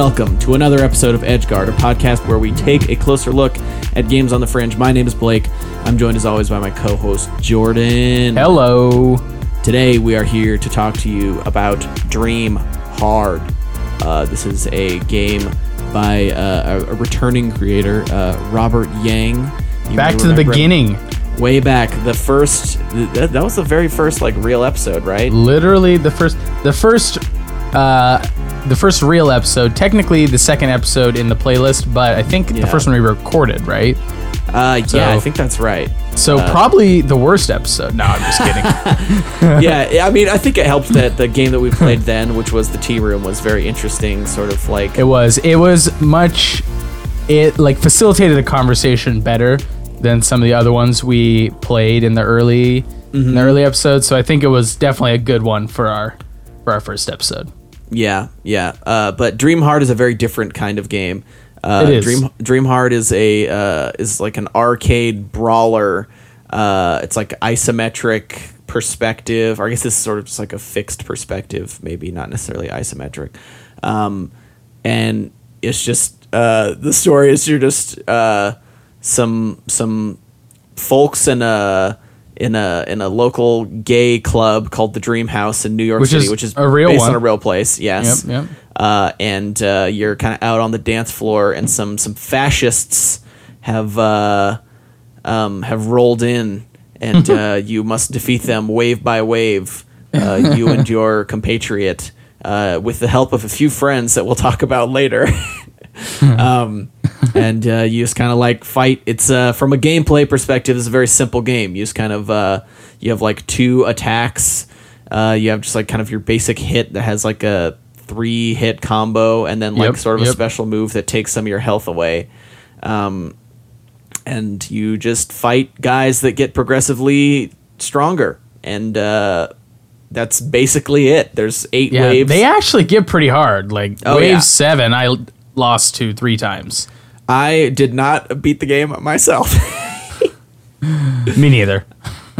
Welcome to another episode of Edgeguard, a podcast where we take a closer look at games on the fringe. My name is Blake. I'm joined as always by my co host, Jordan. Hello. Today, we are here to talk to you about Dream Hard. Uh, this is a game by uh, a, a returning creator, uh, Robert Yang. You Back to the beginning. Way back, the first, that, that was the very first, like, real episode, right? Literally the first the first uh the first real episode, technically the second episode in the playlist, but I think Yeah. the first one we recorded, right? Uh, yeah, I think that's right. So probably the worst episode. No, I'm just kidding. yeah, I mean, I think it helped that the game that we played then, which was the Tea Room, was very interesting. Sort of like it was it was much it like facilitated the conversation better than some of the other ones we played in the early in Mm-hmm. the early episodes. So I think it was definitely a good one for our for our first episode. Yeah, yeah. Uh, but Dream Hard is a very different kind of game. Uh, It is. Dream Dream Hard is a uh, is like an arcade brawler. Uh, it's like isometric perspective. Or I guess this is sort of just like a fixed perspective, maybe not necessarily isometric. Um, and it's just uh, the story is you're just uh, some some folks in a in a in a local gay club called the Dream House in New York Which City, is which is a real based one. on a real place. Yes. Yep, yep. Uh, and uh, you're kind of out on the dance floor, and some some fascists have uh, um, have rolled in, and uh, you must defeat them wave by wave. Uh, you and your compatriot, uh, with the help of a few friends that we'll talk about later. um, and uh, you just kind of like fight. It's uh, from a gameplay perspective. It's a very simple game. You just kind of uh, you have like two attacks. Uh, you have just like kind of your basic hit that has like a three hit combo, and then like Yep, sort of a special move that takes some of your health away. Um, and you just fight guys that get progressively stronger, and uh, that's basically it. There's eight Yeah, waves. they actually get pretty hard. Like Oh, wave yeah. seven, I lost to three times. I did not beat the game myself. Me neither.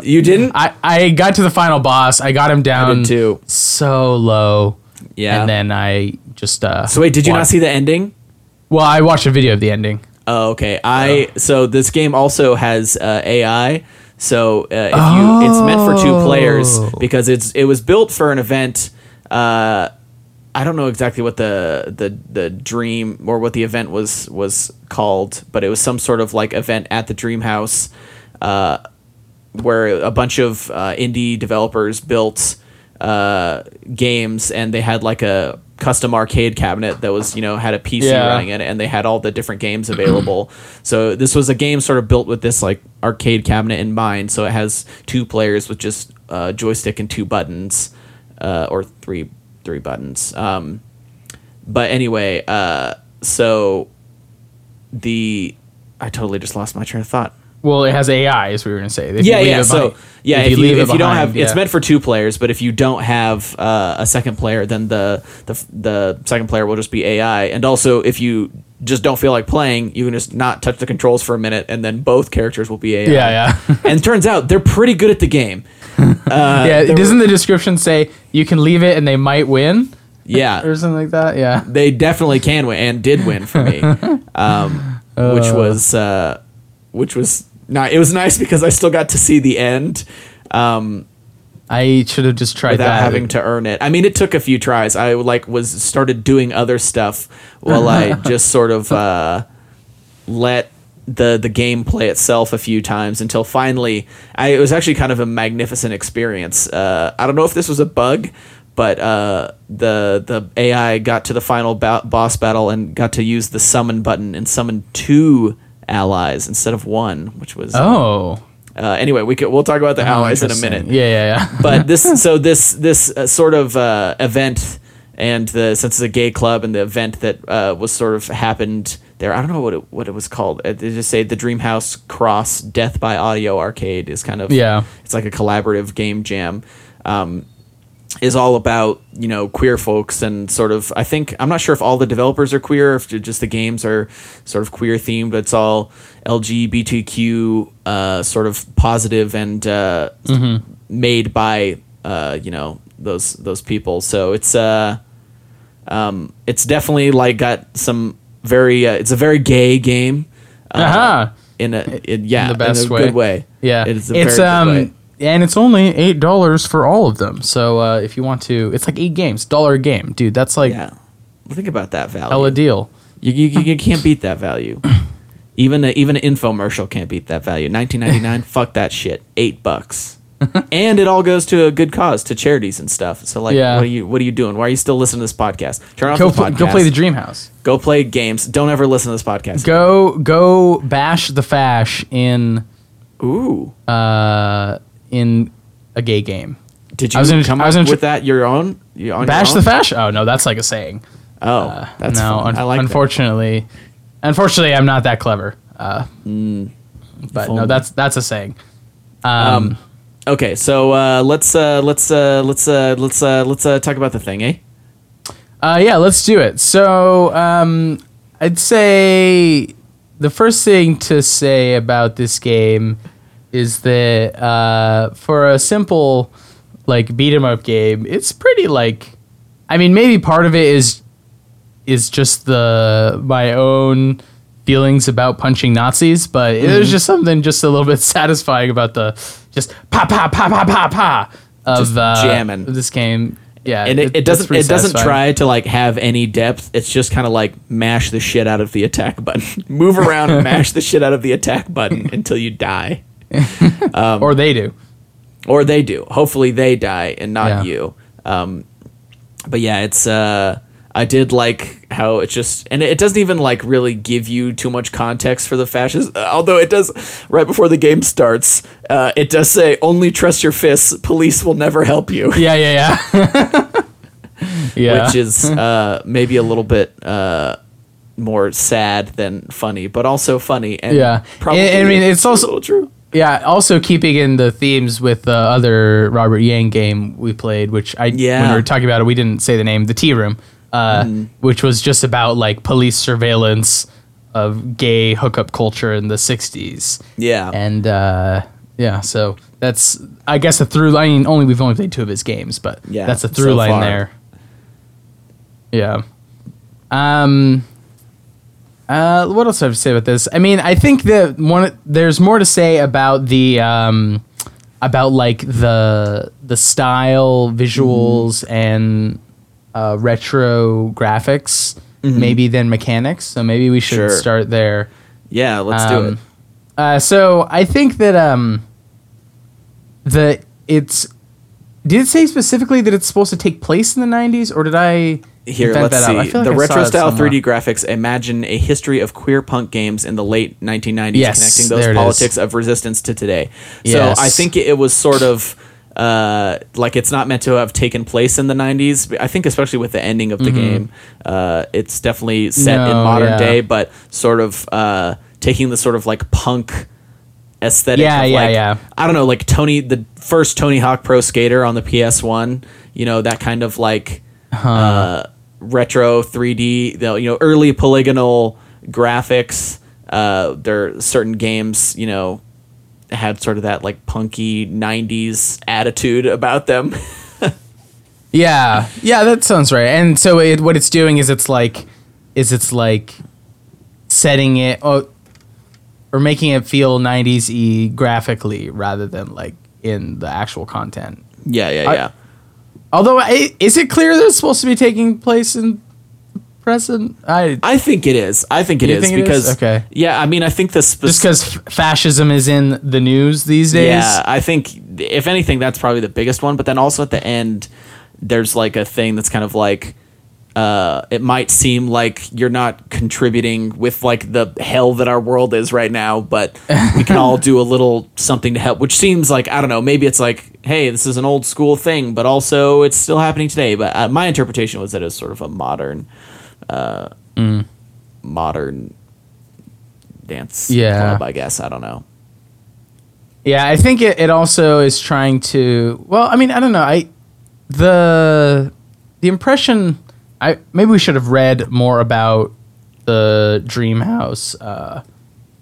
you didn't? I, I got to the final boss. I got him down too. so low. Yeah. And then I just uh So wait, did you not see the ending? Well, I watched a video of the ending. Oh, okay. I so this game also has uh, AI. So uh, if you, it's meant for two players Oh. because it's it was built for an event. Uh, I don't know exactly what the the the dream or what the event was was called, but it was some sort of like event at the Dream House, uh, where a bunch of uh, indie developers built uh, games, and they had like a custom arcade cabinet that was you know had a PC Yeah. running in it, and they had all the different games available. so this was a game sort of built with this like arcade cabinet in mind. So it has two players with just uh, joystick and two buttons, uh, or three three buttons. Um, but anyway, uh, so the I totally just lost my train of thought. Well, it has AI, as we were gonna say. If Yeah, yeah. So behind- yeah, if, you, leave if you don't behind, have, it's meant for two players. But if you don't have uh, a second player, then the, the the second player will just be AI. And also, if you just don't feel like playing, you can just not touch the controls for a minute, and then both characters will be AI. Yeah, yeah. and it turns out they're pretty good at the game. Uh, yeah, there doesn't were- the description say you can leave it and they might win yeah, or something like that? Yeah. they definitely can win and did win for me, um, which was uh, which was not. It was nice because I still got to see the end. Um, I should have just tried without that. having to earn it. I mean, it took a few tries. I like was started doing other stuff while I just sort of uh, let the the game play itself a few times until finally I it was actually kind of a magnificent experience. Uh, I don't know if this was a bug, but uh, the the AI got to the final ba- boss battle and got to use the summon button and summon two allies instead of one, which was Oh. uh, anyway. We could we'll talk about the allies in a minute Yeah, yeah, yeah. but this so this this uh, sort of uh, event and the since it's a gay club and the event that uh, was sort of happened there. I don't know what it, what it was called. Uh, they just say the Dreamhouse Cross Death by Audio Arcade is kind of Yeah. it's like a collaborative game jam um, is all about you know queer folks and sort of I think I'm not sure if all the developers are queer or if just the games are sort of queer themed but it's all LGBTQ uh, sort of positive and uh, made by uh, you know those those people. So it's uh Um, it's definitely like got some very. Uh, it's a very gay game. Uh, Uh-huh. In a in, yeah, the best in a way. good way. Yeah, it's it's um, and it's only eight dollars for all of them. So uh, if you want to, it's like eight games, dollar a game, dude. That's like Yeah, think about that value. Hell, a deal. You, you, you can't beat that value. Even a, even an infomercial can't beat that value. 1999, fuck that shit. Eight bucks, and it all goes to a good cause, to charities and stuff. So like, Yeah. what are you what are you doing? Why are you still listening to this podcast? Turn off Go the pl- podcast. go play the Dream House. Go play games. Don't ever listen to this podcast. Go go bash the fash in Ooh, uh in a gay game. did you I was gonna- come I was up gonna with that your own? You, on your Bash the own? fash? Oh no, that's like a saying. Oh, that's no, fun. un- I like that. unfortunately, unfortunately, I'm not that clever. Uh, but no, that's that's a saying. Um, Um, okay, so uh, let's uh, let's uh, let's uh, let's uh, let's uh, talk about the thing, eh? Uh, yeah, let's do it. So, um, I'd say the first thing to say about this game is that uh, for a simple like beat 'em up game, it's pretty like. I mean, maybe part of it is is just the my own feelings about punching Nazis, but there's just something just a little bit satisfying about the just pa pa pa pa pa pa of uh, jamming. this game. Yeah, and it, it that's doesn't it doesn't try to like have any depth it's just kind of like mash the shit out of the attack button move around and mash the shit out of the attack button until you die or they do. or they do hopefully they die and not Yeah. you um but yeah it's uh i did like how it just and it doesn't even like really give you too much context for the fascists uh, although it does right before the game starts uh, it does say only trust your fists police will never help you Yeah, yeah, yeah. yeah. which is uh, maybe a little bit uh, more sad than funny, but also funny and Yeah. probably. I- I mean, it's also- true. yeah, also keeping in the themes with the other Robert Yang game we played, which I Yeah. when we were talking about it, we didn't say the name, the Tea Room, uh, Mm-hmm. which was just about like police surveillance of gay hookup culture in the '60s. Yeah, and uh, yeah, so that's I guess a through line. I mean, only we've only played two of his games, but Yeah, that's a so through line far. there. Yeah. Um. Uh, what else do I have to say about this? I mean, I think that one there's more to say about the um, about like the the style, visuals, Mm-hmm. and uh, retro graphics, maybe than mechanics. So maybe we should Mm-hmm. Sure. start there. yeah. Let's do Um, it. Uh, so I think that um, the it's did it say specifically that it's supposed to take place in the '90s, or did I Here, let's that see. like the I retro style 3D graphics imagine a history of queer punk games in the late 1990s, Yes, connecting those it is. politics of resistance to today. Yes. So I think it was sort of. Uh, like it's not meant to have taken place in the 90s. I think especially with the ending of the game, uh, it's definitely set in Mm-hmm. Modern yeah. day, but sort of uh, taking the sort of like punk aesthetic. Yeah, yeah, like, yeah. I don't know, like Tony, the first Tony Hawk Pro Skater on the PS1. You know that kind of like uh, retro 3D. The, you know, early polygonal graphics. Uh, there are certain games, you know, had sort of that like punky 90s attitude about them. Yeah, yeah, that sounds right. And so it, what it's doing is it's like is it's like setting it oh, or making it feel '90s e graphically rather than like in the actual content. yeah, yeah, I- yeah. Although, is it clear that it's supposed to be taking place in present? I I think it is. I think it You is think it is? because Okay. Yeah, I mean, I think the spec- just because fascism is in the news these days. Yeah, I think if anything, that's probably the biggest one. But then also at the end, there's like a thing that's kind of like, uh, it might seem like you're not contributing with like the hell that our world is right now, but we can all do a little something to help. Which seems like I don't know, maybe it's like, hey, this is an old school thing, but also it's still happening today. But uh, my interpretation was that it's sort of a modern, uh, modern dance Yeah. club. I guess I don't know. Yeah, I think it, it also is trying to. Well, I mean, I don't know. I the the impression. I maybe we should have read more about the Dreamhouse uh,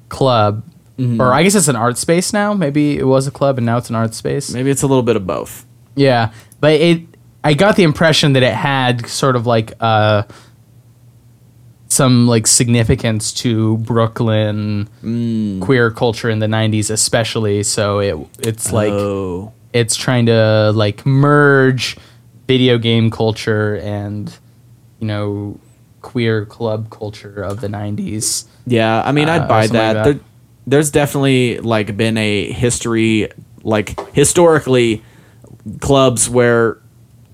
club, or I guess it's an art space now. Maybe it was a club and now it's an art space. Maybe it's a little bit of both. Yeah, but it I got the impression that it had sort of like uh, some like significance to Brooklyn Mm. queer culture in the '90s, especially. So it it's like oh, it's trying to like merge video game culture and you know queer club culture of the 90s yeah. I mean, Uh, I'd buy something like that. that. There, there's definitely like been a history, like historically, clubs where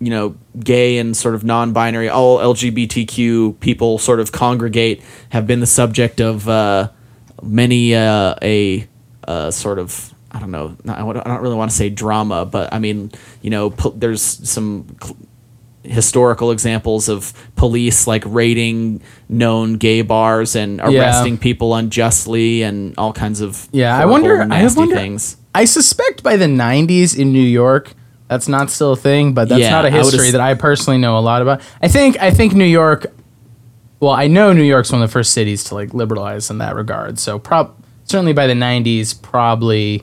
you know gay and sort of non-binary, all LGBTQ people sort of congregate have been the subject of uh, many uh, a uh, sort of I don't know. Not, I don't really want to say drama, but I mean, you know, po- there's some cl- historical examples of police like raiding known gay bars and Yeah. arresting people unjustly and all kinds of Yeah, I wonder- I wonder- things. i suspect by the 90s in new york that's not still a thing but that's Yeah, not a history s- that i personally know a lot about i think i think new york well i know new york's one of the first cities to like liberalize in that regard so prob certainly by the 90s probably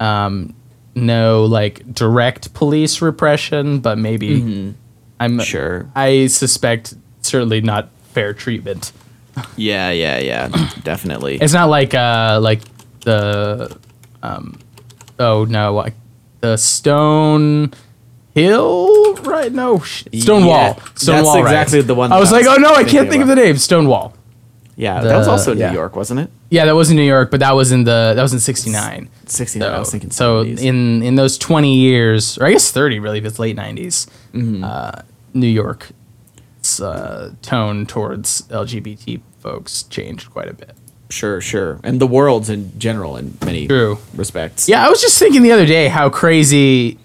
um no like direct police repression but maybe i'm Mm-hmm. Sure. I suspect certainly not fair treatment. Yeah, yeah, yeah. definitely. It's not like uh like the um oh no the Stone Hill right no Stonewall Yeah, Stonewall that's exactly the one I was I like oh no I can't think of the name Stonewall yeah, that was also yeah. New York, wasn't it? yeah that was in New York but that was in the that was in 69 69. I so, was thinking so in in those 20 years or I guess 30 really if it's late 90s Mm-hmm. uh, New York's uh, tone towards LGBT folks changed quite a bit Sure, sure. And the world's in general in many True. respects. Yeah, I was just thinking the other day how crazy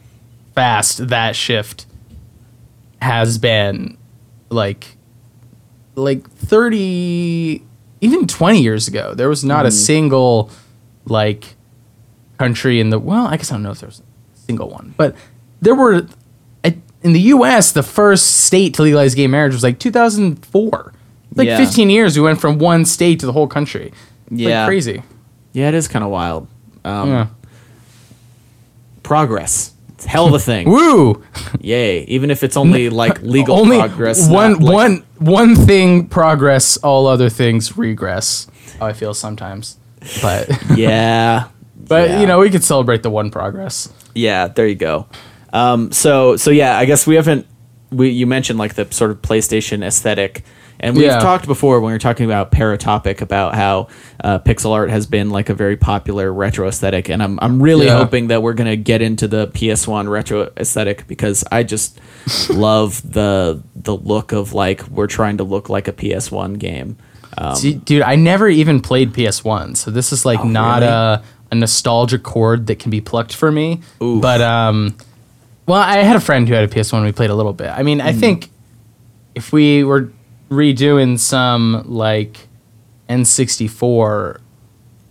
fast that shift has been like like 30 even 20 years ago. There was not a mm-hmm. single like country in the well, I guess I don't know if there was a single one, but there were in the US the first state to legalize gay marriage was like 2004. Like Yeah. 15 years we went from one state to the whole country. It's Yeah. Like crazy. Yeah, it is kind of wild. Um, Yeah. Progress. It's hell of a thing. Woo! Yay. Even if it's only like legal only progress. One like- one one thing progress, all other things regress. How I feel sometimes, but Yeah. but Yeah. you know we could celebrate the one progress. Yeah, there you go. Um, so so yeah, I guess we haven't. We you mentioned like the sort of PlayStation aesthetic, and we've Yeah. talked before when we were talking about Paratopic about how uh, pixel art has been like a very popular retro aesthetic, and I'm I'm really Yeah. hoping that we're gonna get into the PS1 retro aesthetic because I just love the the look of like we're trying to look like a PS1 game. Um, See, dude, I never even played PS One, so this is like Oh, not really? a a nostalgia chord that can be plucked for me. Oof. But um, well, I had a friend who had a PS One. We played a little bit. I mean, Hmm. I think if we were redoing some like N64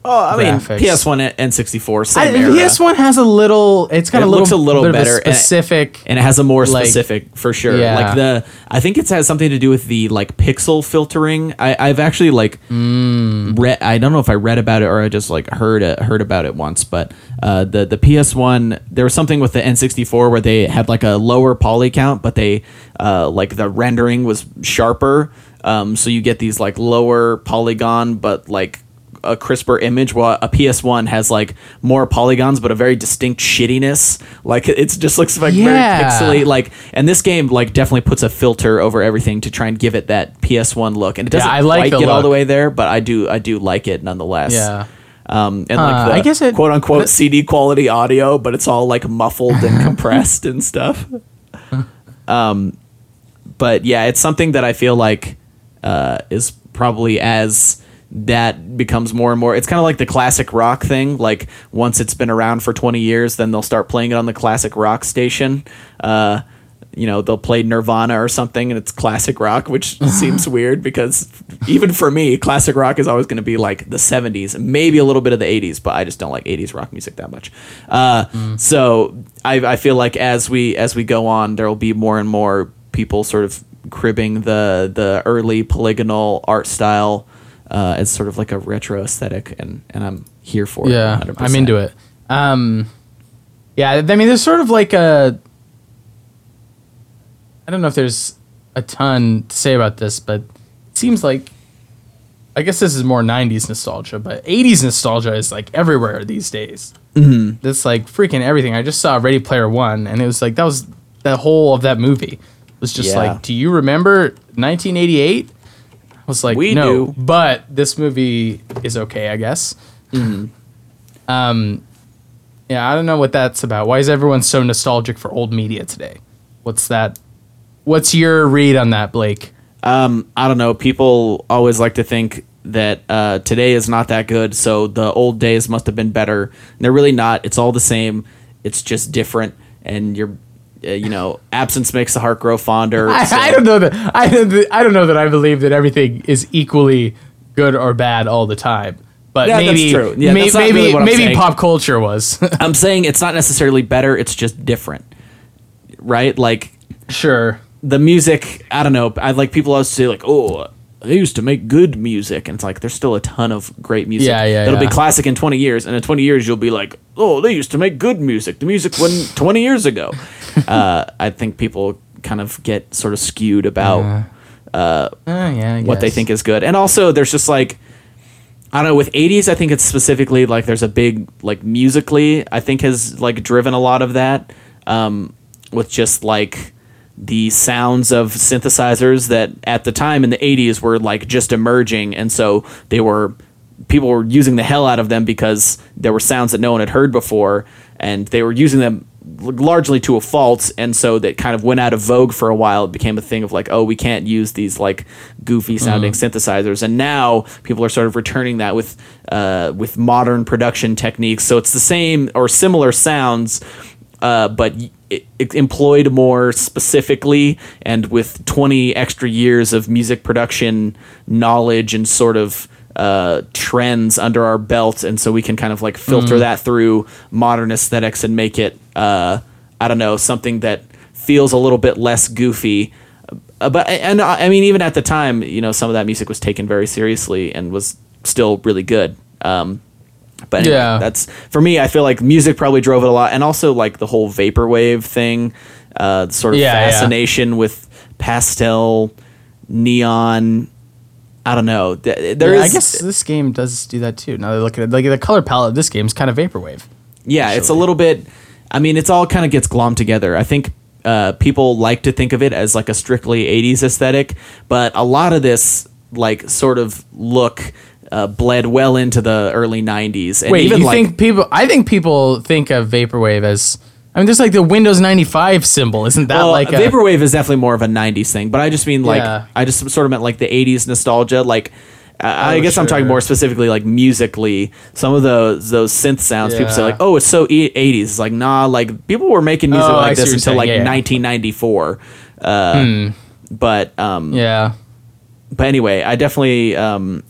oh, I mean graphics. PS1 and N64 I, same era. PS1 has a little. It's got It a little, looks a little bit better, and it- specific. and it has a more like- specific for sure Yeah. like the i think it has something to do with the like pixel filtering i i've actually like Mm. read i don't know if i read about it or i just like heard it heard about it once but uh the the ps1 there was something with the n64 where they had like a lower poly count but they uh like the rendering was sharper um so you get these like lower polygon but like a crisper image while a PS1 has like more polygons but a very distinct shittiness. Like it just looks like Yeah. very pixely like and this game like definitely puts a filter over everything to try and give it that PS1 look. And it doesn't I like quite get all the way there but I do I do like it nonetheless. Yeah. um and like the I guess it- quote unquote CD quality audio but it's all like muffled and compressed and stuff. Um but yeah it's something that I feel like uh is probably as that becomes more and more it's kind of like the classic rock thing like once it's been around for 20 years then they'll start playing it on the classic rock station. Uh you know they'll play nirvana or something and it's classic rock which seems weird because even for me classic rock is always going to be like the 70s maybe a little bit of the 80s but i just don't like 80s rock music that much. Uh, so I, I feel like as we as we go on there will be more and more people sort of cribbing the the early polygonal art style uh, as sort of like a retro aesthetic, and and I'm here for it. Yeah, 100%. I'm into it. Um, yeah, I mean, there's sort of like a I don't know if there's a ton to say about this, but it seems like I guess this is more '90s nostalgia, but '80s nostalgia is like everywhere these days. Mm-hmm. That's like freaking everything. I just saw Ready Player One, and it was like that was the whole of that movie. It was just Yeah. like, do you remember 1988? I was like, We no, do. but this movie is okay, I guess. Mm-hmm. Um, yeah, I don't know what that's about. Why is everyone so nostalgic for old media today? What's that? What's your read on that, Blake? Um, I don't know. People always like to think that uh, today is not that good, so the old days must have been better. And they're really not. It's all the same. It's just different, and you're, uh, you know, absence makes the heart grow fonder. I, so- I don't know that I don't, I don't know that I believe that everything is equally good or bad all the time. But Yeah, that's maybe true. Yeah, may- that's maybe really maybe saying. pop culture was. I'm saying it's not necessarily better. It's just different, right? Like sure. the music. I don't know. I like people always say like, oh. They used to make good music, and it's like there's still a ton of great music. Yeah, yeah, That'll yeah. be classic in 20 years, and in 20 years you'll be like, oh, they used to make good music. The music when 20 years ago. uh, I think people kind of get sort of skewed about Uh, yeah, what they think is good. And also there's just like I don't know, with 80s I think it's specifically like there's a big like musically I think has like driven a lot of that um with just like the sounds of synthesizers that at the time in the 80s were like just emerging. And so they were people were using the hell out of them because there were sounds that no one had heard before and they were using them largely to a fault and so that kind of went out of vogue for a while. It became a thing of like oh we can't use these like goofy sounding synthesizers. And now people are sort of returning that with uh, with modern production techniques. So it's the same or similar sounds uh, but it, it employed more specifically and with 20 extra years of music production knowledge and sort of uh, trends under our belt and so we can kind of like filter that through modern aesthetics and make it uh, i don't know something that feels a little bit less goofy uh, but and uh, i mean even at the time you know some of that music was taken very seriously and was still really good um, but anyway, Yeah. that's for me. I feel like music probably drove it a lot, and also like the whole vaporwave thing, uh, sort of Yeah, yeah. fascination with pastel, neon. I don't know. Th- There is, Yeah, I guess this game does do that too. Now I look at it, like the color palette of this game is kind of vaporwave. yeah, it's a little bit. I mean, it's all kind of gets glommed together. I think uh, people like to think of it as like a strictly '80s aesthetic, but a lot of this like sort of look uh, bled well into the early '90s. And Wait, even you like, think people? I think people think of vaporwave as. I mean, there's like the Windows 95 symbol. Isn't that Well, like a, vaporwave is definitely more of a '90s thing, but I just mean like Yeah. I just sort of meant like the '80s nostalgia. Like uh, I Oh, guess I'm talking more specifically like musically. Some of those those synth sounds, people say like, "Oh, it's so e- '80s." It's like, nah, like people were making music Oh, like this until like. Yeah, yeah. 1994. Uh, But um, Yeah. but anyway, I definitely um,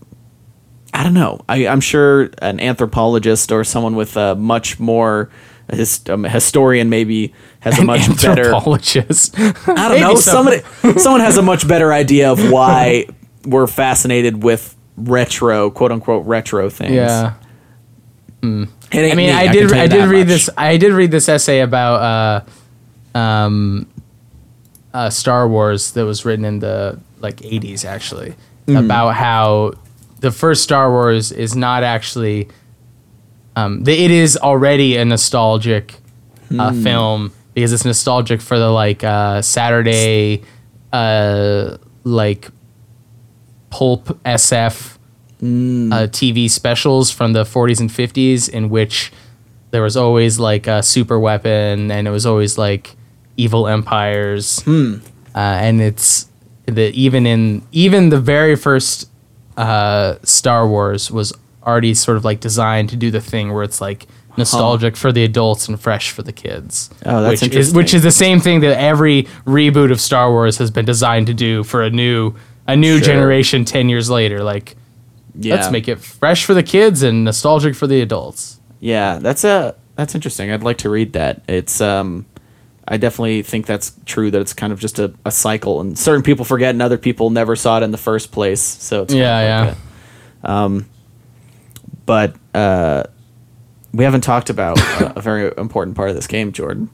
I don't know. I, I'm sure an anthropologist or someone with a much more his, um, historian maybe has a much better Anthropologist. I don't know. so. Somebody, someone has a much better idea of why we're fascinated with retro, quote unquote, retro things. yeah. Ain't I mean, me, I did. you I did read much. this. I did read this essay about uh, um, uh, Star Wars that was written in the like '80s, actually, Mm-hmm. about how the first Star Wars is not actually. Um, the, it is already a nostalgic uh, Hmm. film because it's nostalgic for the like uh, Saturday, uh, like pulp SF Hmm. uh, TV specials from the 40s and 50s in which there was always like a super weapon and it was always like evil empires. Hmm. Uh, and it's the even in even the very first uh, Star Wars was already sort of like designed to do the thing where it's like nostalgic for the adults and fresh for the kids. Oh, that's which is which is the same thing that every reboot of Star Wars has been designed to do for a new a new Sure. generation 10 years later like yeah. Let's make it fresh for the kids and nostalgic for the adults. Yeah, that's a that's interesting. I'd like to read that. It's um, I definitely think that's true. That it's kind of just a, a cycle, and certain people forget, and other people never saw it in the first place. So it's Yeah, yeah. like. Um, but uh, we haven't talked about a, a very important part of this game, Jordan.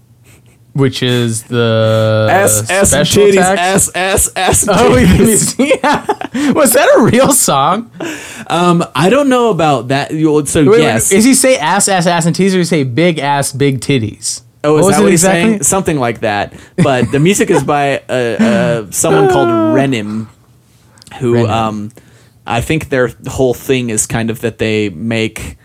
which is the ass ass and special titties and Oh, titties. yeah. was that a real song? Um, I don't know about that. You- So Wait, wait, yes. Is he say ass, ass, ass, and titties, or he say big ass, big titties? Oh, is was that it what he's saying? Something like that. But the music is by uh, uh, someone called Renim, who Renim. um, I think their whole thing is kind of that they make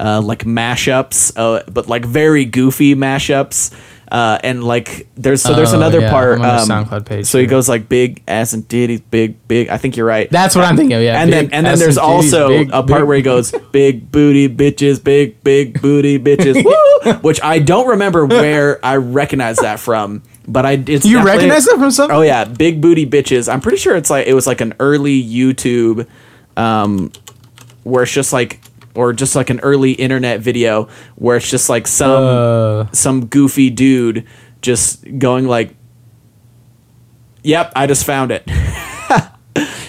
uh, like mashups, uh, but like very goofy mashups. Uh, and like there's so there's Oh, another yeah, part. Um, SoundCloud page so he goes like big ass and titties, big big. I think you're right. That's what I'm thinking of. Yeah, and then and then there's titties, also big- a part big- where he goes big booty bitches big big booty bitches woo! which i don't remember where i recognize that from but i it's You recognize that from something? oh yeah big booty bitches i'm pretty sure it's like it was like an early youtube um where it's just like or just like an early internet video where it's just like some Uh, some goofy dude just going like yep i just found it.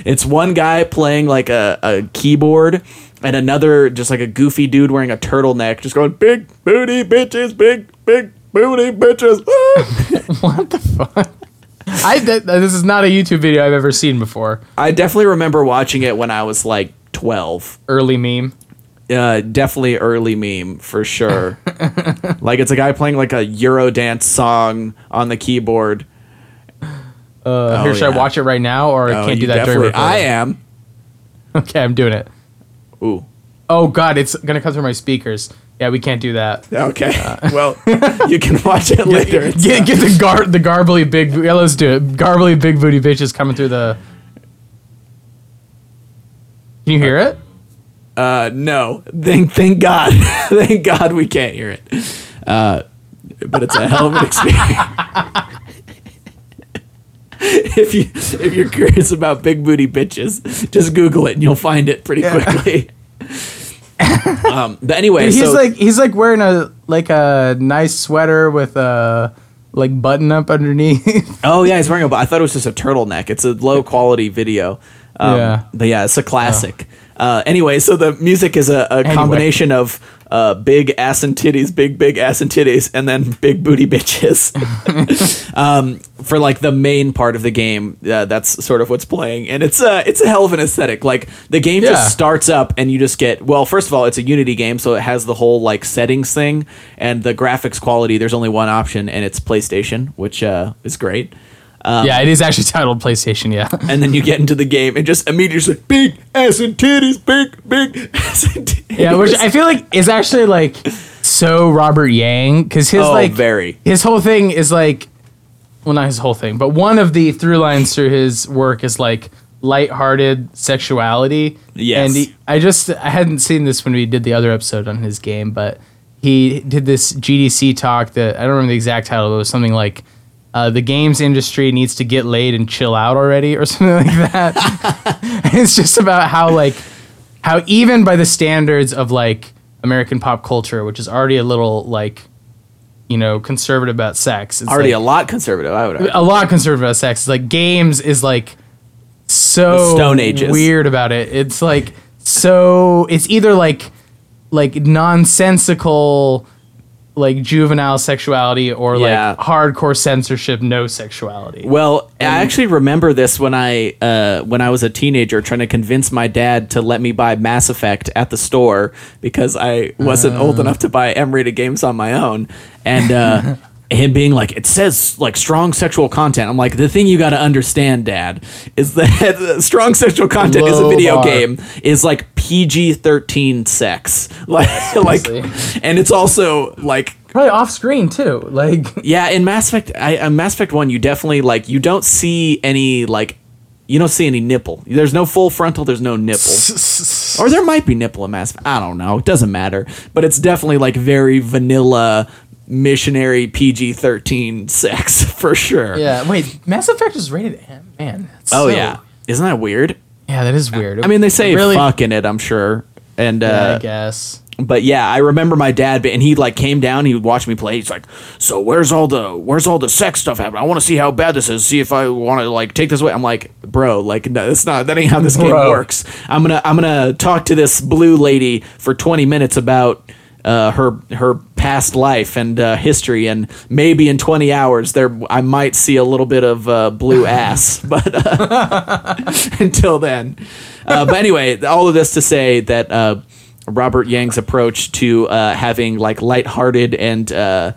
It's one guy playing like a, a keyboard and another just like a goofy dude wearing a turtleneck just going big booty bitches big big booty bitches. What the fuck? I th- this is not a YouTube video I've ever seen before. i definitely remember watching it when i was like 12 Early meme. uh, definitely early meme for sure like it's a guy playing like a eurodance song on the keyboard Uh, here, should Oh, yeah. I watch it right now, or I Oh, can't do that during recording? i am Okay, I'm doing it. ooh Oh God, it's gonna come through my speakers. Yeah, we can't do that. Okay. well, you can watch it later. It's, Get, uh, get the gar the garbly big. Yeah, let's do it. Garbly big booty bitches coming through the. Can you hear it? uh, no. Thank, thank God. thank God we can't hear it. Uh, but it's a hell of an experience. if you if you're curious about big booty bitches, just Google it and you'll find it pretty quickly. um, but anyway, he's so like he's like wearing a like a nice sweater with a like button up underneath. oh yeah, he's wearing a. I thought it was just a turtleneck. It's a low quality video. Um, Yeah. but yeah, it's a classic. Uh, anyway, so the music is a, a Anyway. combination of uh, big ass and titties, big big ass and titties, and then big booty bitches. um, for like the main part of the game, uh, that's sort of what's playing, and it's a it's a hell of an aesthetic. Like the game Yeah. just starts up, and you just get well. First of all, it's a Unity game, so it has the whole like settings thing, and the graphics quality. There's only one option, and it's PlayStation, which uh, is great. Um, yeah, it is actually titled PlayStation. Yeah. and then you get into the game and just immediately like, big ass and titties, big big ass and titties. Yeah, which I feel like is actually like so Robert Yang because his Oh, like very. his whole thing is like well not his whole thing but one of the through lines through his work is like lighthearted sexuality. Yes. and he, I just I hadn't seen this when we did the other episode on his game, but he did this GDC talk that I don't remember the exact title. But it was something like. Uh, the games industry needs to get laid and chill out already, or something like that. It's just about how like how even by the standards of like American pop culture, which is already a little like, you know, conservative about sex. It's Already like, a lot conservative, I would argue. a lot conservative about sex. It's like games is like so The Stone Ages. weird about it. It's like so it's either like like nonsensical like juvenile sexuality or Yeah. like hardcore censorship no sexuality. Well, I actually remember this when I uh, when I was a teenager trying to convince my dad to let me buy Mass Effect at the store because I wasn't old enough to buy M-rated games on my own, and uh, him being like, "It says like strong sexual content." I'm like, "The thing you got to understand, Dad, is that strong sexual content is a video bar. game is like PG-13 sex, like like, and it's also like Probably off screen too. Like yeah, in Mass Effect, I, uh, Mass Effect One, you definitely like you don't see any like you don't see any nipple. There's no full frontal. There's no nipple, or there might be nipple in Mass. Effect. I don't know. It doesn't matter. But it's definitely like very vanilla missionary PG-13 sex for sure. Yeah, wait, Mass Effect is rated M. Man. that's Oh so- yeah, isn't that weird? Yeah, that is weird. I mean, they say really. fuck in it. I'm sure. And Yeah, uh, I guess. but yeah, I remember my dad, and he like came down. He would watch me play. He's like, "So where's all the where's all the sex stuff happening? I want to see how bad this is. See if I want to like take this away." I'm like, "Bro, like no, that's not that ain't how this game Bro. works. I'm gonna I'm gonna talk to this blue lady for 20 minutes about uh, her her past life and uh, history, and maybe in 20 hours there I might see a little bit of uh, blue ass, but uh, until then. Uh, but anyway, all of this to say that uh, Robert Yang's approach to uh, having like lighthearted and uh,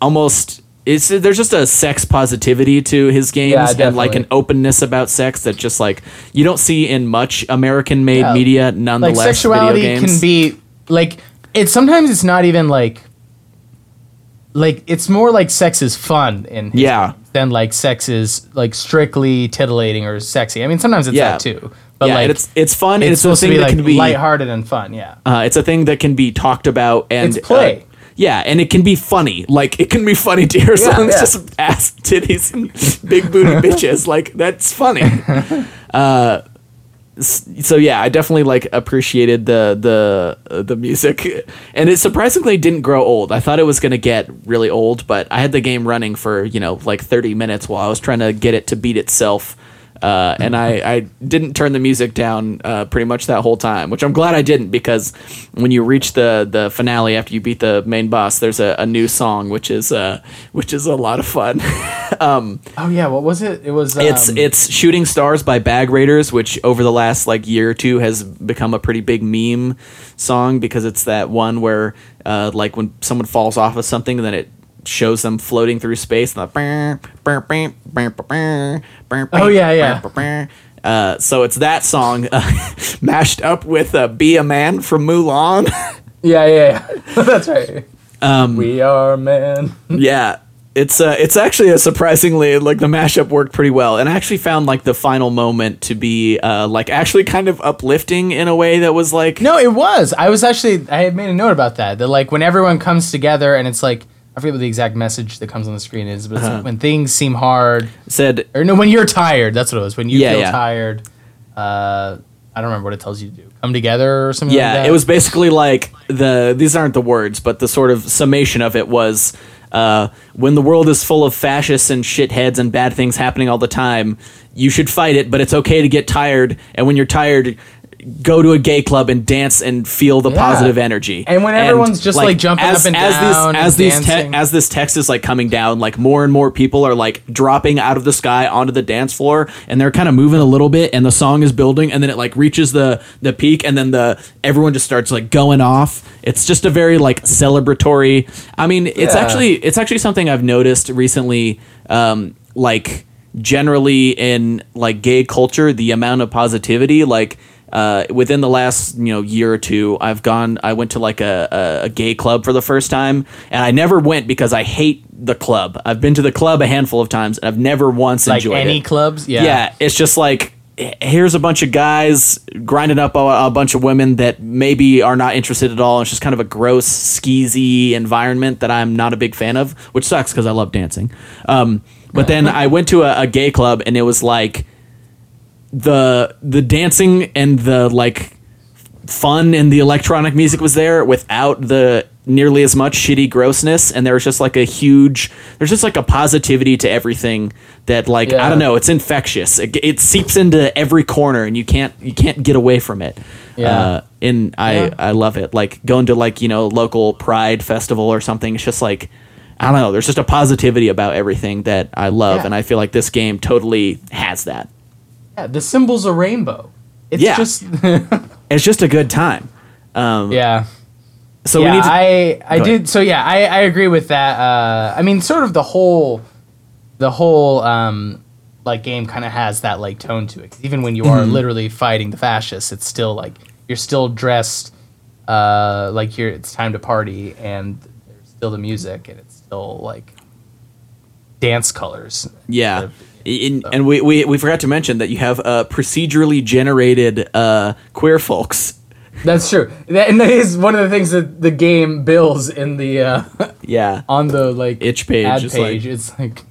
almost it's there's just a sex positivity to his games Yeah, and like an openness about sex that just like you don't see in much American made Yeah. media like nonetheless sexuality video games. can be like it's sometimes it's not even like like it's more like sex is fun in his Yeah. than like sex is like strictly titillating or sexy. I mean sometimes it's Yeah. that too. But yeah, like and it's it's fun and it's it's, a supposed to be that like can be lighthearted and fun, yeah. uh, it's a thing that can be talked about and It's play. uh, yeah, and it can be funny. Like it can be funny to hear someone's yeah. just ass titties and big booty bitches. Like that's funny. Uh, so yeah, I definitely like appreciated the the uh, the music, and it surprisingly didn't grow old. I thought it was gonna get really old, but I had the game running for you know like thirty minutes while I was trying to get it to beat itself. Uh, and I, I didn't turn the music down uh, pretty much that whole time, which I'm glad I didn't because when you reach the, the finale after you beat the main boss, there's a, a new song which is uh, which is a lot of fun. um, Oh yeah, what was it? It was um, it's it's Shooting Stars by Bag Raiders, which over the last like year or two has become a pretty big meme song because it's that one where uh, like when someone falls off of something, then it shows them floating through space. And the Oh, yeah, yeah. Uh, so it's that song uh, mashed up with uh, "Be a Man" from Mulan. Yeah, yeah, yeah. That's right. Um, we are man. yeah it's uh, it's actually a surprisingly like the mashup worked pretty well and i actually found like the final moment to be uh, like actually kind of uplifting in a way that was like No, it was. I was actually I had made a note about that. That like when everyone comes together and it's like I forget what the exact message that comes on the screen is, but it's Uh-huh. like when things seem hard said or no, when you're tired. That's what it was. When you Yeah, feel yeah. tired. Uh, I don't remember what it tells you to do. Come together or something. like yeah that. it was basically like the these aren't the words but the sort of summation of it was uh, when the world is full of fascists and shitheads and bad things happening all the time you should fight it but it's okay to get tired and when you're tired go to a gay club and dance and feel the Yeah. positive energy And when everyone's just, like, jumping up and as down this, and as these te- as this text is like coming down like more and more people are like dropping out of the sky onto the dance floor and they're kind of moving a little bit and the song is building and then it like reaches the the peak and then the everyone just starts like going off it's just a very like celebratory i mean it's Yeah. actually it's actually something i've noticed recently um like generally in like gay culture the amount of positivity like uh, within the last you know year or two, I've gone. I went to like a, a, a gay club for the first time, and I never went because I hate the club. I've been to the club a handful of times, and I've never once like enjoyed any it. clubs. Yeah. Yeah, it's just like here's a bunch of guys grinding up a, a bunch of women that maybe are not interested at all. It's just kind of a gross, skeezy environment that I'm not a big fan of, which sucks because I love dancing. Um, but then I went to a, a gay club and it was like the the dancing and the like fun and the electronic music was there without the nearly as much shitty grossness. And there was just like a huge there's just like a positivity to everything that like i don't know it's infectious. It, it seeps into every corner and you can't you can't get away from it. Yeah. uh, and i Yeah. i love it. Like going to like you know local pride festival or something it's just like i don't know there's just a positivity about everything that i love. Yeah. and i feel like this game totally has that Yeah, the symbol's a rainbow. It's Yeah. just it's just a good time um yeah. so yeah, we need to I I did ahead. so yeah, I, I agree with that. Uh, I mean, sort of the whole the whole um, like game kind of has that like tone to it. 'Cause even when you Mm-hmm. are literally fighting the fascists, it's still like you're still dressed uh, like you're it's time to party, and there's still the music, and it's still like dance colors. Yeah. In, and we, we, we forgot to mention that you have uh, procedurally generated uh, queer folks. That's true, that, and that is one of the things that the game bills in the uh, Yeah. on the like Itch page, ad it's like- it's like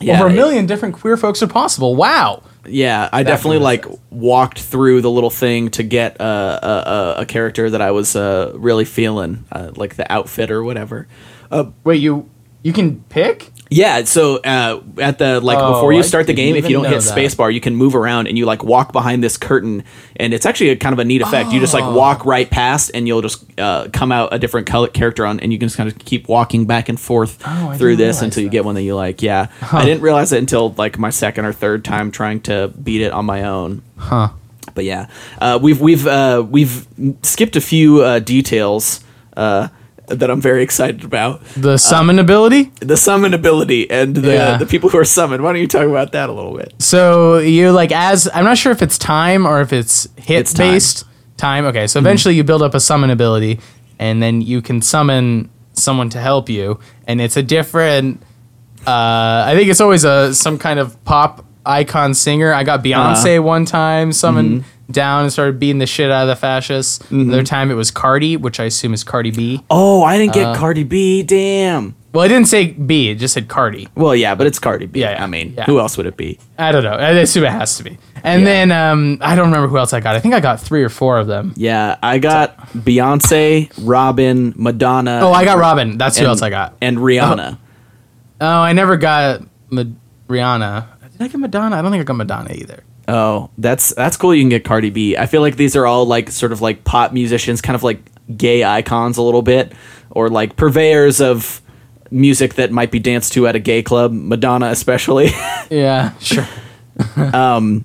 Yeah, over a it- million different queer folks are possible. Wow. Yeah, I definitely like sense. walked through the little thing to get uh, a, a, a character that I was uh, really feeling, uh, like the outfit or whatever. Uh, Wait, you You can pick. Yeah, so uh, at the like Oh, before you start the game, if you don't hit spacebar, you can move around and you like walk behind this curtain, and it's actually a kind of a neat effect. You just like Oh. walk right past, and you'll just uh, come out a different color character on, and you can just kind of keep walking back and forth Oh, through this until you that. get one that you like. Yeah, I didn't realize it until like my second or third time trying to beat it on my own. Huh. But yeah, uh, we've we've uh, we've skipped a few uh, details. Uh, that I'm very excited about The summon ability. Uh, the summon ability and the, Yeah. the people who are summoned. Why don't you talk about that a little bit? So you like as I'm not sure if it's time or if it's hit It's time. based time. Okay, so mm-hmm. eventually you build up a summon ability, and then you can summon someone to help you, and it's a different. Uh, I think it's always a some kind of pop icon singer. I got uh-huh. Beyonce one time summoned mm-hmm. Down and started beating the shit out of the fascists. Another time it was Cardi, which I assume is Cardi B. Oh, I didn't get Cardi B. Damn. Well, it didn't say B; it just said Cardi. Well, yeah, but it's Cardi B. Yeah, yeah, I mean, yeah. who else would it be? I don't know. I assume it has to be. And Yeah. then um, I don't remember who else I got. I think I got three or four of them. Yeah, I got Beyonce, Robin, Madonna. Oh, I got Robin. That's who else I got. And Rihanna. Oh, I never got Ma- Rihanna. Did I get Madonna? I don't think I got Madonna either. Oh, that's that's cool. You can get Cardi B. I feel like these are all like sort of like pop musicians, kind of like gay icons a little bit, or like purveyors of music that might be danced to at a gay club. Madonna, especially. Yeah, sure. Um,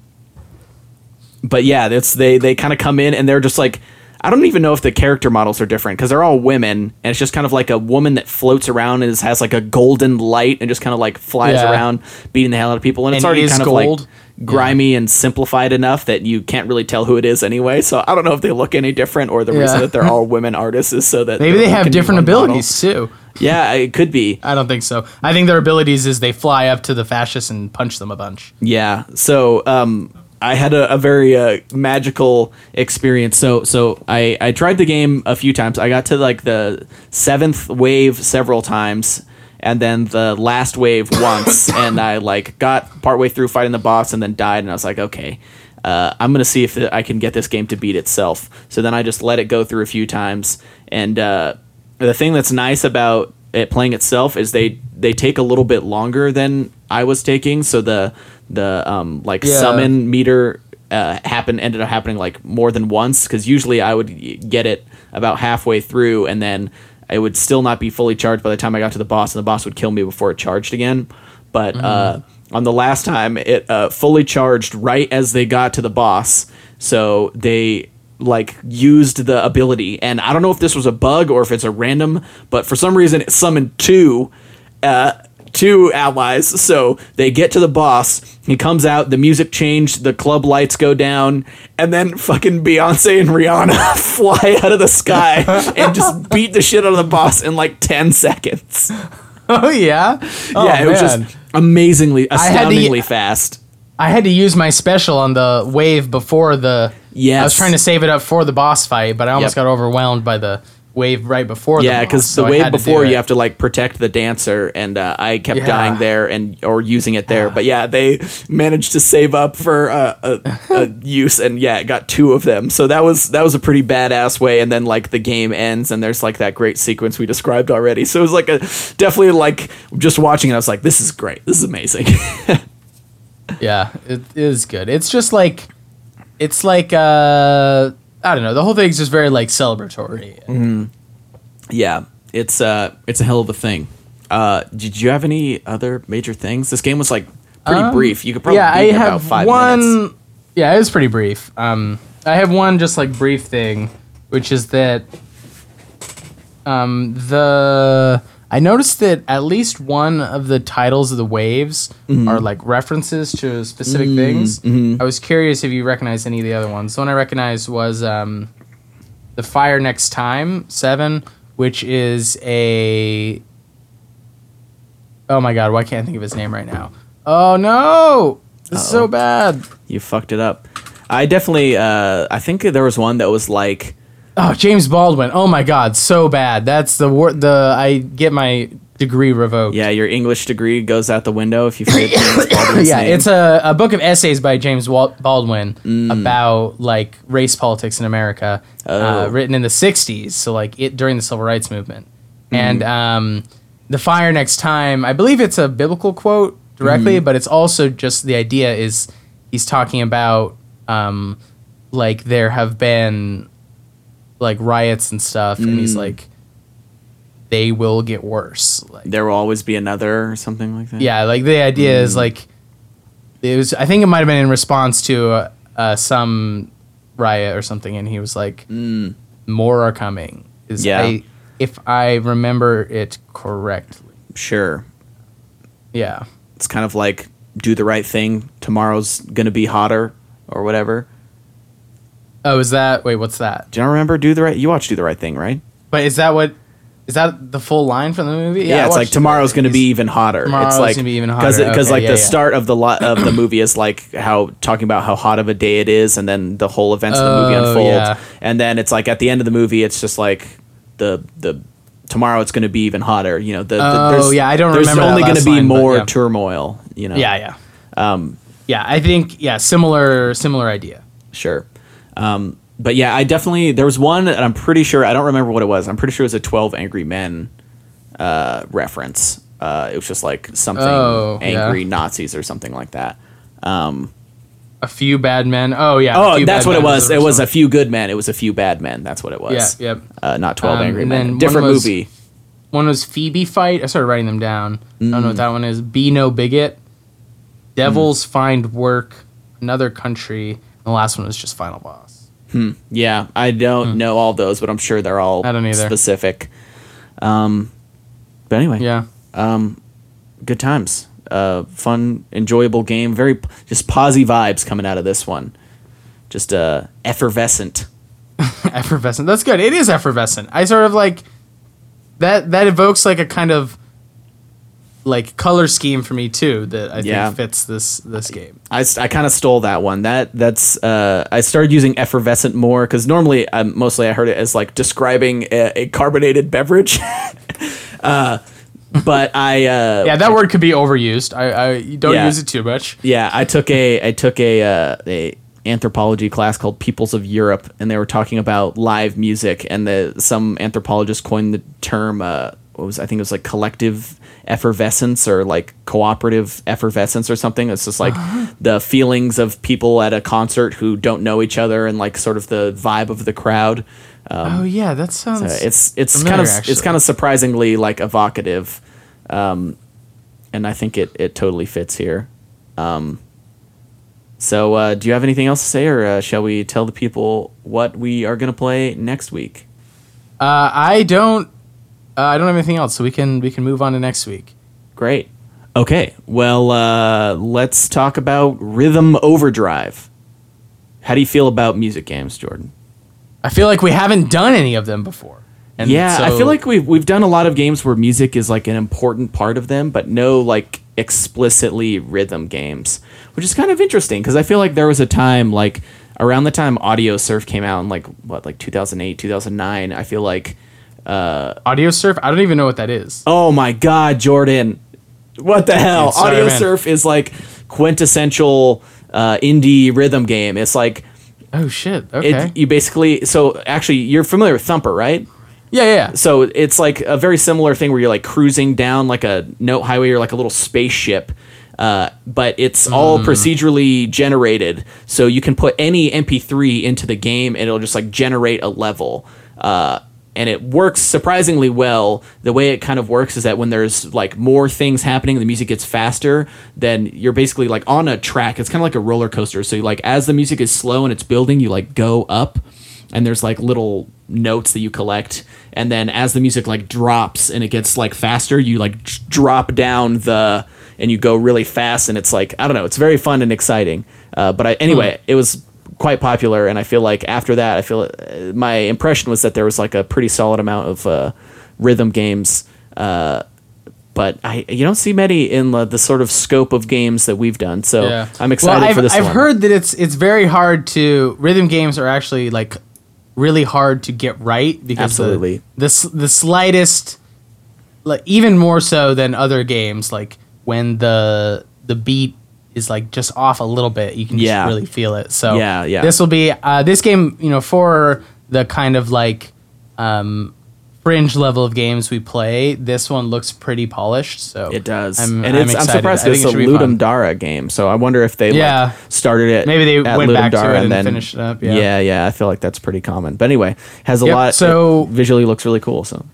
but yeah, that's they they kind of come in and they're just like I don't even know if the character models are different because they're all women and it's just kind of like a woman that floats around and has like a golden light and just kind of like flies Yeah. around beating the hell out of people and, it's already is kind of gold. like grimy and simplified enough that you can't really tell who it is anyway. So I don't know if they look any different or the reason that they're all women artists is so that Maybe they have different one model. abilities too. Yeah, it could be. I don't think so. I think their abilities is they fly up to the fascists and punch them a bunch. Yeah. So um, I had a, a very uh, magical experience. So so I, I tried the game a few times. I got to like the seventh wave several times, and then the last wave once, and I like got partway through fighting the boss and then died, and I was like, okay. Uh, I'm gonna see if I can get this game to beat itself. So then I just let it go through a few times, and uh, the thing that's nice about it playing itself is they they take a little bit longer than I was taking. So the the um like Yeah. summon meter uh, happened ended up happening like more than once because usually I would get it about halfway through and then it would still not be fully charged by the time I got to the boss and the boss would kill me before it charged again. But uh, on the last time, it uh, fully charged right as they got to the boss. So they like used the ability, and I don't know if this was a bug or if it's a random, but for some reason it summoned two. Uh, two allies so they get to the boss he comes out the music changed the club lights go down and then fucking beyonce and rihanna fly out of the sky and just beat the shit out of the boss in like 10 seconds Oh yeah. Oh, yeah, it was just amazingly, had to- astoundingly fast. I had to use my special on the wave before the. Yes. I was trying to save it up for the boss fight, but I almost Yep. got overwhelmed by the wave right before. Yeah, because boss, so the wave had to do before you have to like protect the dancer, and uh, I kept Yeah. dying there and or using it there. But yeah, they managed to save up for uh, a, a use, and yeah, it got two of them. So that was that was a pretty badass way. And then like the game ends, and there's like that great sequence we described already. So it was like a definitely like just watching it. I was like, this is great. This is amazing. Yeah, it is good. It's just like, it's like uh, I don't know. The whole thing's just very like celebratory. Mm-hmm. yeah, it's uh, it's a hell of a thing. Uh, did you have any other major things? This game was like pretty Um, brief. You could probably yeah, I have about five one. minutes. Yeah, it was pretty brief. Um, I have one just like brief thing, which is that um, the I noticed that at least one of the titles of the waves Mm-hmm. are like references to specific Mm, things. mm-hmm. I was curious if you recognize any of the other ones. The one I recognized was um, the Fire Next Time Seven, which is a Oh my god, why can't I think of his name right now? Oh no! This is so bad. You fucked it up. I definitely. Uh, I think there was one that was like. Oh, James Baldwin. Oh my god, so bad. That's the word the I get my degree revoked. Yeah, your English degree goes out the window if you forget James Baldwin's yeah, name. it's a, a book of essays by James Wal- Baldwin Mm. about like race politics in America, uh, Oh. written in the '60s. So like it during the civil rights movement, Mm-hmm. and um, the fire next time. I believe it's a biblical quote directly, Mm-hmm. but it's also just the idea is he's talking about um, like there have been like riots and stuff, and Mm. he's like they will get worse. Like There will always be another or something like that. yeah, like the idea Mm. is like it was. I think it might have been in response to uh, uh, some riot or something, and he was like, "More are coming." Is Mm. Yeah. I, if I remember it correctly. Sure. Yeah. It's kind of like do the right thing. Tomorrow's gonna be hotter or whatever. Oh, is that wait? What's that? Do you not remember do the right? You watched Do the Right Thing, right? But is that what? Is that the full line from the movie? Yeah, I it's like tomorrow's going to be even hotter. Tomorrow's it's like gonna be even hotter Because. Okay, like yeah, the yeah. start of the lo- of the movie is like how talking about how hot of a day it is, and then the whole events of the movie Oh, unfold, yeah. and then it's like at the end of the movie, it's just like the the tomorrow it's going to be even hotter. You know, the, the Oh, there's, yeah, I don't there's remember only going to be line, more yeah. turmoil. You know, Yeah, yeah. Um. Yeah, I think yeah, similar similar idea. Sure. Um, but yeah, I definitely there was one and I'm pretty sure I don't remember what it was. I'm pretty sure it was a 12 Angry Men uh, reference. Uh, it was just like something Oh, angry yeah. Nazis or something like that. A few bad men. Oh yeah. Oh, that's what it was. It was a few good men. It was a few bad men. That's what it was. Yeah, yep. Uh, not 12 Um, Angry Men. Different was- movie. One was Phoebe fight. I started writing them down. I don't know Mm. what that one is. Be no bigot. Devils find work. Another country. The last one was just final boss. Yeah, I don't know all those, but I'm sure they're all Hmm. I don't either. specific. Um, but anyway, Yeah. good times. Uh, fun, enjoyable game. Very just posy vibes coming out of this one. Just uh, effervescent. effervescent. That's good. It is effervescent. I sort of like that. That evokes like a kind of like color scheme for me too that I Yeah. think fits this this game. I, I kind of stole that one. That that's uh, I started using effervescent more because normally um, mostly I heard it as like describing a, a carbonated beverage. uh, but I uh, Yeah, that word could be overused. I, I don't Yeah. use it too much. Yeah, I took a I took a uh, a anthropology class called Peoples of Europe, and they were talking about live music, and the some anthropologist coined the term. Uh, what was I think it was like collective effervescence or like cooperative effervescence or something. It's just like the feelings of people at a concert who don't know each other and like sort of the vibe of the crowd. oh yeah, that sounds. Uh, it's it's familiar, kind of it's kind of surprisingly like evocative, um, and I think it it totally fits here. Um, so, uh, do you have anything else to say, or uh, shall we tell the people what we are going to play next week? Uh, I don't. Uh, I don't have anything else, so we can we can move on to next week. Great. Okay. Well, uh, let's talk about Rhythm Overdrive. How do you feel about music games, Jordan? I feel like we haven't done any of them before. And yeah, I feel like we've we've done a lot of games where music is like an important part of them, but no like explicitly rhythm games, which is kind of interesting because I feel like there was a time like around the time Audio Surf came out in like what like 2008, 2009. I feel like audio surf. I don't even know what that is. oh my god, Jordan, what the hell? Sorry, Audio man. Surf is like quintessential uh, indie rhythm game. It's like Oh shit. Okay. it, you basically so actually you're familiar with Thumper, right? yeah, yeah, yeah. so it's like a very similar thing where you're like cruising down like a note highway or like a little spaceship uh, but it's all procedurally generated so you can put any mp3 into the game and it'll just like generate a level uh, and it works surprisingly well. The way it kind of works is that when there's like more things happening the music gets faster then you're basically like on a track. It's kind of like a roller coaster. So like as the music is slow and it's building you like go up and there's like little notes that you collect. And then as the music like drops and it gets like faster you like d- drop down the and you go really fast and it's like i don't know it's very fun and exciting. Uh, but I, anyway it was quite popular and i feel like after that i feel uh, my impression was that there was like a pretty solid amount of uh, rhythm games uh, but I, you don't see many in the, the sort of scope of games that we've done. So I'm excited well, for this I've one. heard that it's it's very hard to rhythm games are actually like really hard to get right because the- Absolutely. the s- the slightest like even more so than other games like when the the beat is like just off a little bit you can Yeah. just really feel it so Yeah, yeah. this will be uh, this game you know for the kind of like um fringe level of games we play, this one looks pretty polished. So It does, I'm, and I'm it's, I'm, surprised it's a it should be fun. Ludum Dare game. So I wonder if they Yeah. like started it. Maybe they went Ludum back to it and then finished it up, yeah. yeah, yeah. I feel like that's pretty common. But anyway, has a Yep, lot. so- visually looks really cool. So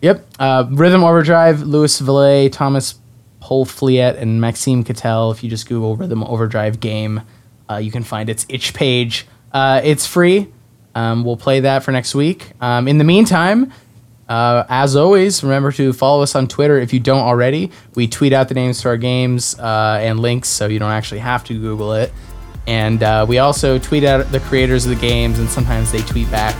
Yep. Uh, Rhythm Overdrive, Louis Villet, Thomas Polfliet, and Maxime Cattell. If you just Google Rhythm Overdrive game, uh, you can find its itch page. Uh, it's free. Um, we'll play that for next week. Um, in the meantime, uh, as always, remember to follow us on Twitter if you don't already. We tweet out the names to our games uh, and links, so you don't actually have to Google it. And uh, we also tweet out the creators of the games, and sometimes they tweet back.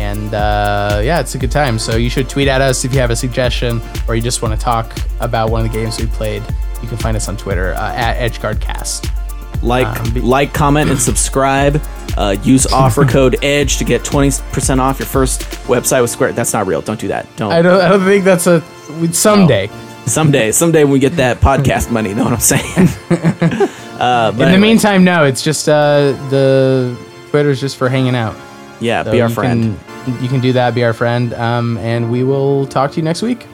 And uh, yeah, it's a good time. So you should tweet at us if you have a suggestion or you just want to talk about one of the games we played. You can find us on Twitter uh, at EdgeGuardCast. like, Um, be- like, comment, and subscribe. Uh, use offer code Edge to get twenty percent off your first website with Square. That's not real. Don't do that. Don't. I don't. I don't think that's a someday. Someday, someday when we get that podcast money, know what I'm saying? uh, but In the meantime, no, it's just uh, the Twitter's just for hanging out. yeah, So be our friend. Can, you can do that. Be our friend, um, and we will talk to you next week.